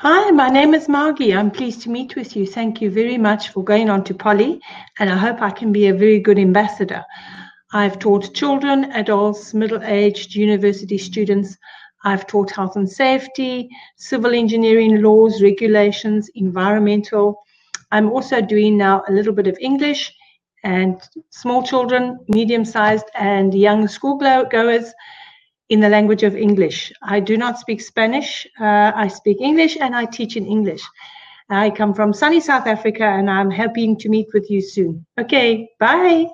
Hi, my name is Margie. I'm pleased to meet with you. Thank you very much for going on to Polly, and I hope I can be a very good ambassador. I've taught children, adults, middle aged, university students. I've taught health and safety, civil engineering laws, regulations, environmental. I'm also doing now a little bit of English and small children, medium sized, and young school goers in the language of English. I do not speak Spanish. Uh, I speak English and I teach in English. I come from sunny South Africa and I'm hoping to meet with you soon. Okay, bye.